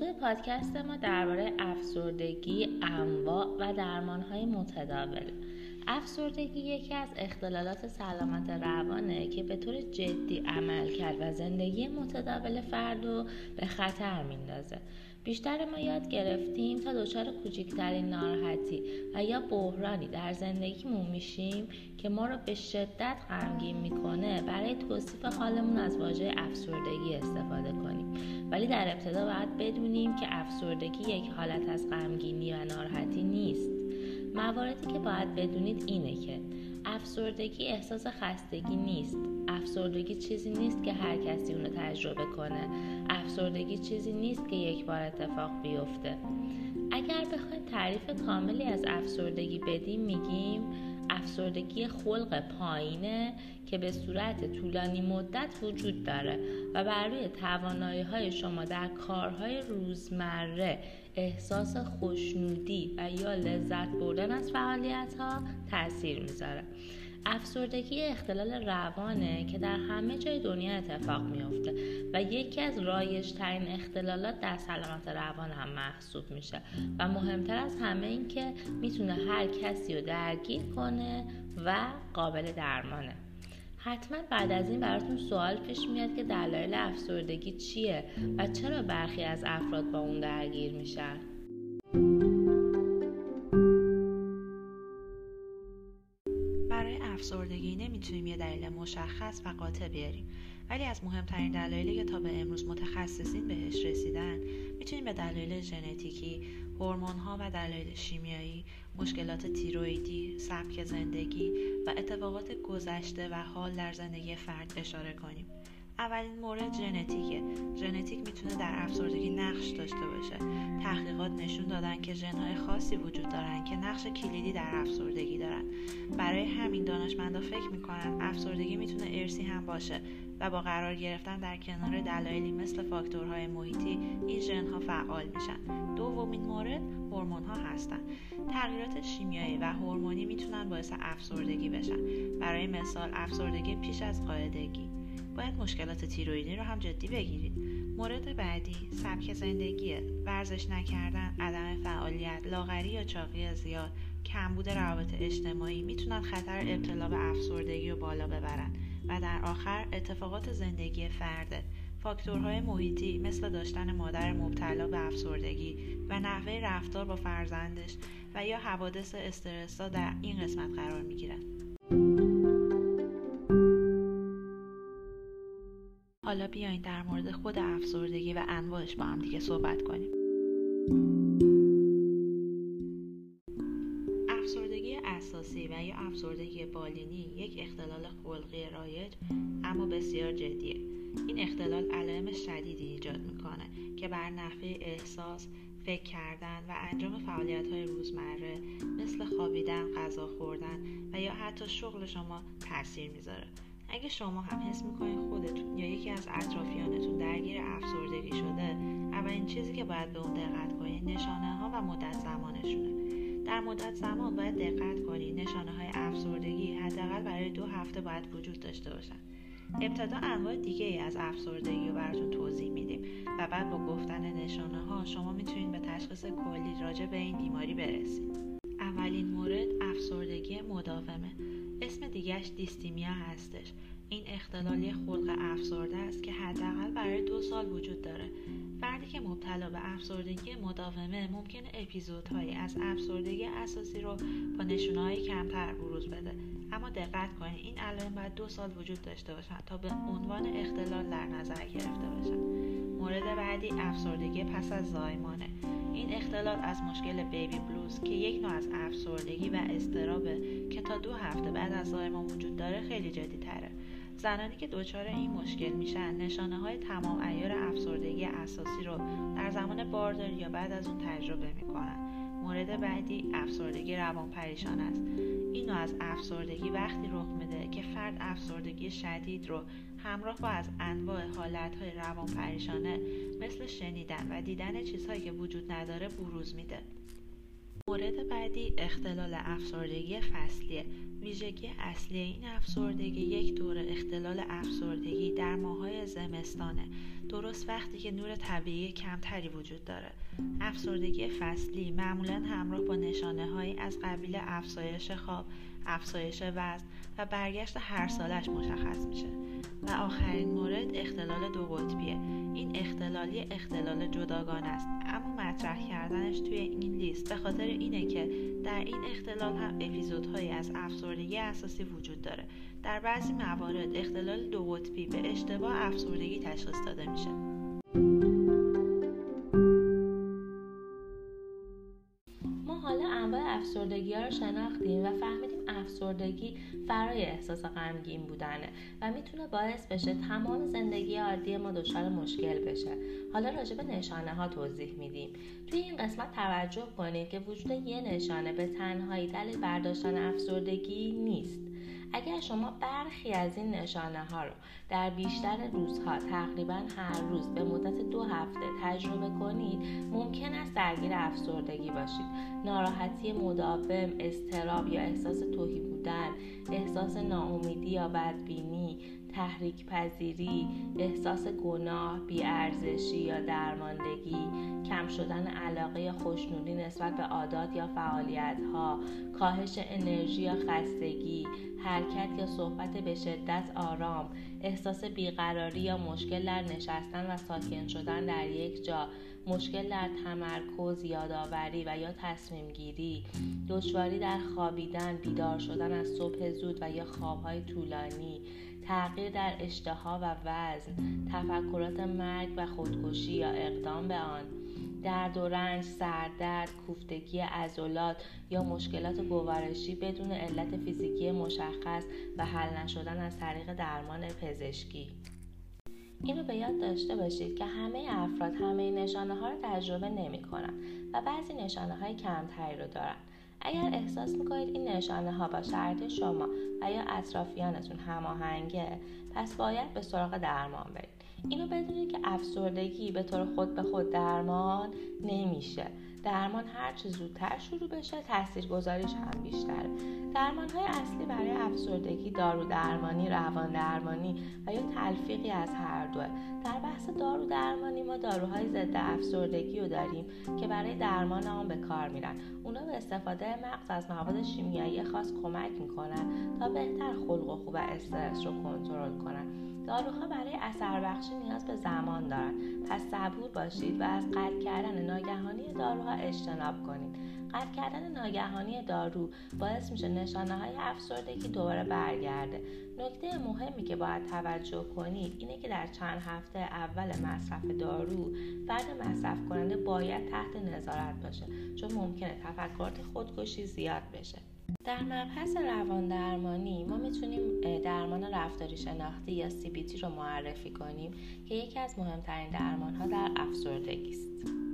موضوع پادکست ما درباره افسردگی انواع و درمانهای متداول افسردگی یکی از اختلالات سلامت روانه که به طور جدی عمل کرد و زندگی متداول فرد رو به خطر میندازه. بیشتر ما یاد گرفتیم تا دچار کوچکترین ناراحتی و یا بحرانی در زندگیمون میشیم که ما رو به شدت غمگین می‌کنه برای توصیف حالمون از واژه افسردگی استفاده کنیم. ولی در ابتدا باید بدونیم که افسردگی یک حالت از غمگینی و ناراحتی نیست. مواردی که باید بدونید اینه که افسردگی احساس خستگی نیست. افسردگی چیزی نیست که هر کسی اونو تجربه کنه. افسردگی چیزی نیست که یک بار اتفاق بیفته. اگر بخوایم تعریف کاملی از افسردگی بدیم میگیم افسردگی خلق پایینه که به صورت طولانی مدت وجود داره و بر روی توانایی های شما در کارهای روزمره احساس خوشنودی و یا لذت بردن از فعالیت ها تاثیر می‌ذاره. افسردگی اختلال روانه که در همه جای دنیا اتفاق میافته و یکی از رایج ترین اختلالات در سلامت روان هم محسوب میشه و مهمتر از همه این که می‌تونه هر کسی رو درگیر کنه و قابل درمانه. حتما بعد از این براتون سوال پیش میاد که دلایل افسردگی چیه و چرا برخی از افراد با اون درگیر میشن؟ دلیل مشخص و قاطع بیاریم. ولی از مهمترین دلایلی که تا به امروز متخصصین بهش رسیدن می‌تونیم به دلایل ژنتیکی هورمون ها و دلایل شیمیایی مشکلات تیرویدی سبک زندگی و اتفاقات گذشته و حال در زندگی فرد اشاره کنیم. اولین مورد ژنتیکه. ژنتیک می‌تونه در افسردگی نقش داشته باشه. تحقیقات نشون دادن که ژنهای خاصی وجود دارن که نقش کلیدی در افسردگی دارن. برای همین دانشمندا فکر می‌کنن افسردگی می‌تونه ارسی هم باشه و با قرار گرفتن در کنار دلایلی مثل فاکتورهای محیطی این ژنها فعال میشن. دومین مورد هورمون ها هستن. تغییرات شیمیایی و هورمونی می‌تونن باعث افسردگی بشن. برای مثال افسردگی پیش از قاعدگی. باید مشکلات تیرویدی رو هم جدی بگیرید. مورد بعدی سبک زندگیه ورزش نکردن عدم فعالیت لاغری یا چاقی زیاد. کمبود روابط اجتماعی. می‌تونن خطر ابتلا به افسردگی رو بالا ببرن. و در آخر اتفاقات زندگی فرده. فاکتورهای محیطی مثل داشتن مادر مبتلا به افسردگی و نحوه رفتار با فرزندش و یا حوادث استرسا در این قسمت قرار می‌گیرن. حالا بیاین در مورد خود افسردگی و انواعش با هم دیگه صحبت کنیم. افسردگی اساسی و یا افسردگی بالینی یک اختلال خلقی رایج اما بسیار جدیه. این اختلال علائم شدیدی ایجاد می‌کنه که بر نحوه احساس فکر کردن و انجام فعالیت های روزمره مثل خوابیدن، غذا خوردن و یا حتی شغل شما تاثیر می‌ذاره. اگه شما هم حس می‌کنید خودتون یا یکی از اطرافیانتون درگیر افسردگی شده اولین چیزی که باید به اون دقت کنید نشانه ها و مدت زمانشونه. در مدت زمان باید دقت کنید نشانه های افسردگی حداقل برای دو هفته باید وجود داشته باشن. ابتدا انواع دیگه ای از افسردگی رو براتون توضیح میدیم و بعد با گفتن نشانه ها شما می‌تونید به تشخیص کلی راجع به این بیماری برسید. اولین مورد افسردگی دیگهش دیستیمیا هستش. این اختلالی خلق افسرده است که حداقل برای دو سال وجود داره. فردی که مبتلا به افسردگی مداومه ممکنه اپیزودهایی از افسردگی اساسی رو با نشونههایی کمتر بروز بده. اما دقت کنید این علائم باید دو سال وجود داشته باشن تا به عنوان اختلال در نظر گرفته باشن. مورد بعدی افسردگی پس از زایمانه. این اختلال از مشکل بیبی بلوز که یک نوع از افسردگی و استرابه که تا دو هفته بعد از زایمان وجود داره خیلی جدی تره زنانی که دچار این مشکل میشن نشانه های تمام ایار افسردگی اساسی رو در زمان بارداری یا بعد از اون تجربه می‌کنن. مورد بعدی افسردگی روان پریشان است. این از افسردگی وقتی رخ میده که فرد افسردگی شدید رو همراه با از انواع حالتهای روان پریشانه مثل شنیدن و دیدن چیزهایی که وجود نداره بروز میده. مورد بعدی اختلال افسردگی فصلیه. ویژگی اصلی این افسردگی یک دور اختلال افسردگی در ماهای زمستانه درست وقتی که نور طبیعی کمتری وجود داره. افسردگی فصلی معمولا همراه با نشانه هایی از قبیل افزایش خواب افزایش وزن و برگشت هر سالش مشخص میشه. و آخرین مورد اختلال دو قطبیه این اختلالی اختلال جداگانه است. اما مطرح کردنش توی این لیست. به خاطر اینه که در این اختلال هم اپیزودهایی از افسردگی اساسی وجود داره. در بعضی موارد اختلال دو قطبی به اشتباه افسردگی تشخیص داده میشه. افسردگی ها رو شناختیم و فهمیدیم افسردگی فرای احساس غمگین بودنه و می‌تونه باعث بشه تمام زندگی عادی ما دچار مشکل بشه. حالا راجع به نشانه ها توضیح میدیم. توی این قسمت توجه کنید که وجود یه نشانه به تنهایی دلیل برداشتن افسردگی نیست. اگر شما برخی از این نشانه ها رو در بیشتر روزها تقریبا هر روز به مدت دو هفته تجربه کنید ممکن است درگیر افسردگی باشید. ناراحتی مداوم استراب یا احساس توهی بودن احساس ناامیدی یا بدبینی تحریک پذیری، احساس گناه، بیارزشی یا درماندگی، کم شدن علاقه خوشنودی نسبت به عادات یا فعالیت ها، کاهش انرژی یا خستگی، حرکت یا صحبت به شدت آرام، احساس بیقراری یا مشکل در نشستن و ساکن شدن در یک جا، مشکل در تمرکز، یادآوری و یا تصمیم گیری، دشواری در خوابیدن، بیدار شدن از صبح زود و یا خوابهای طولانی، تغییر در اشتها و وزن تفکرات مرگ و خودکشی یا اقدام به آن درد و رنج سردرد کوفتگی عضلات یا مشکلات گوارشی بدون علت فیزیکی مشخص و حل نشدن از طریق درمان پزشکی. اینو به یاد داشته باشید که همه افراد همه نشانه ها رو تجربه نمی کنن و بعضی نشانه های کمتری رو دارن. اگر احساس می‌کنید این نشانه ها با شرط شما و یا اطرافیانتون هماهنگه پس باید به سراغ درمان برید. اینو بدونید که افسردگی به طور خود به خود درمان نمیشه. درمان هر چه زودتر شروع بشه گذاریش هم بیشتره. درمان های اصلی برای افسردگی دارو درمانی روان درمانی و یا تلفیقی از هر دوه. در بحث دارو درمانی ما داروهای ضد افسردگی رو داریم که برای درمان آن به کار میرن. اونا به استفاده مغز از مواد شیمیایی خاص کمک می‌کنن تا بهتر خلق و خوب استرس رو کنترل کنن. داروها برای اثر بخشی نیاز به زمان دارند پس صبور باشید و از قطع کردن ناگهانی داروها اجتناب کنید. قطع کردن ناگهانی دارو باعث میشه نشانه های افسردگی دوباره برگرده. نکته مهمی که باید توجه کنید اینه که در چند هفته اول مصرف دارو فرد مصرف کننده باید تحت نظارت باشه چون ممکنه تفکرات خودکشی زیاد بشه. در مبحث روان درمانی ما می‌تونیم درمان رفتاری شناختی یا CBT رو معرفی کنیم که یکی از مهمترین درمان ها در افسردگی است.